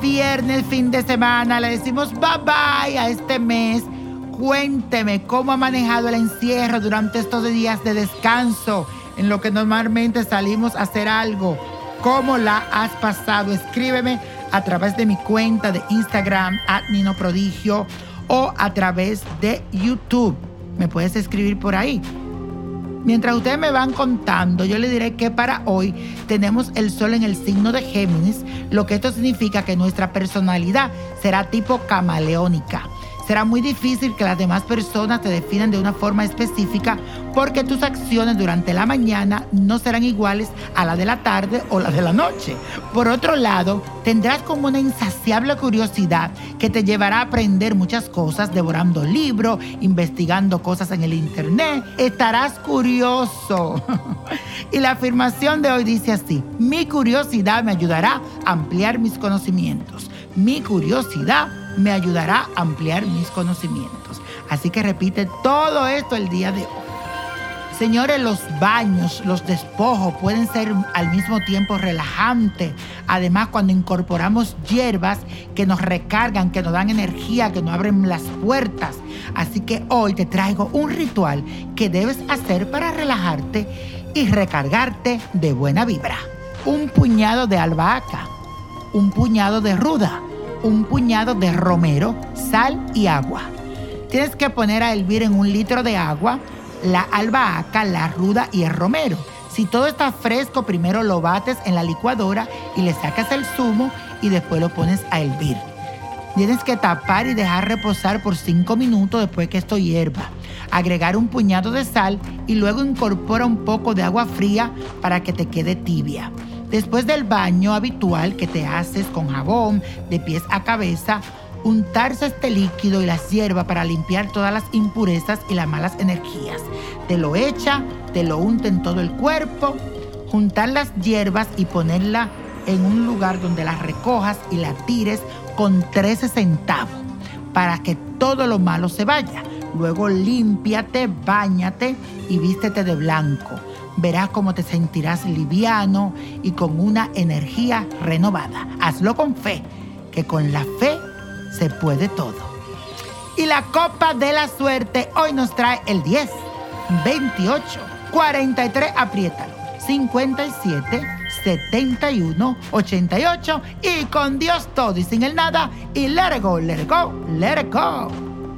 viene el fin de semana, le decimos bye bye a este mes. Cuénteme cómo ha manejado el encierro durante estos días de descanso, en lo que normalmente salimos a hacer algo. ¿Cómo la has pasado? Escríbeme a través de mi cuenta de Instagram, Nino Prodigio, o a través de YouTube. Me puedes escribir por ahí. Mientras ustedes me van contando, yo les diré que para hoy tenemos el sol en el signo de Géminis, lo que esto significa que nuestra personalidad será tipo camaleónica. Será muy difícil que las demás personas te definan de una forma específica porque tus acciones durante la mañana no serán iguales a la de la tarde o la de la noche. Por otro lado, tendrás como una insaciable curiosidad que te llevará a aprender muchas cosas devorando libros, investigando cosas en el internet. Estarás curioso. y la afirmación de hoy dice así, mi curiosidad me ayudará a ampliar mis conocimientos. Mi curiosidad me ayudará a ampliar mis conocimientos. Así que repite todo esto el día de hoy. Señores, los baños, los despojos pueden ser al mismo tiempo relajantes. Además, cuando incorporamos hierbas que nos recargan, que nos dan energía, que nos abren las puertas. Así que hoy te traigo un ritual que debes hacer para relajarte y recargarte de buena vibra. Un puñado de albahaca, un puñado de ruda un puñado de romero, sal y agua. Tienes que poner a hervir en un litro de agua la albahaca, la ruda y el romero. Si todo está fresco, primero lo bates en la licuadora y le sacas el zumo y después lo pones a hervir. Tienes que tapar y dejar reposar por 5 minutos después que esto hierva. Agregar un puñado de sal y luego incorpora un poco de agua fría para que te quede tibia. Después del baño habitual que te haces con jabón de pies a cabeza, untarse este líquido y las hierbas para limpiar todas las impurezas y las malas energías. Te lo echa, te lo unta en todo el cuerpo, juntar las hierbas y ponerla en un lugar donde las recojas y la tires con 13 centavos para que todo lo malo se vaya. Luego límpiate, bañate y vístete de blanco verás cómo te sentirás liviano y con una energía renovada. Hazlo con fe, que con la fe se puede todo. Y la copa de la suerte hoy nos trae el 10, 28, 43, apriétalo, 57, 71, 88 y con Dios todo y sin el nada y let it go, let it go, let it go.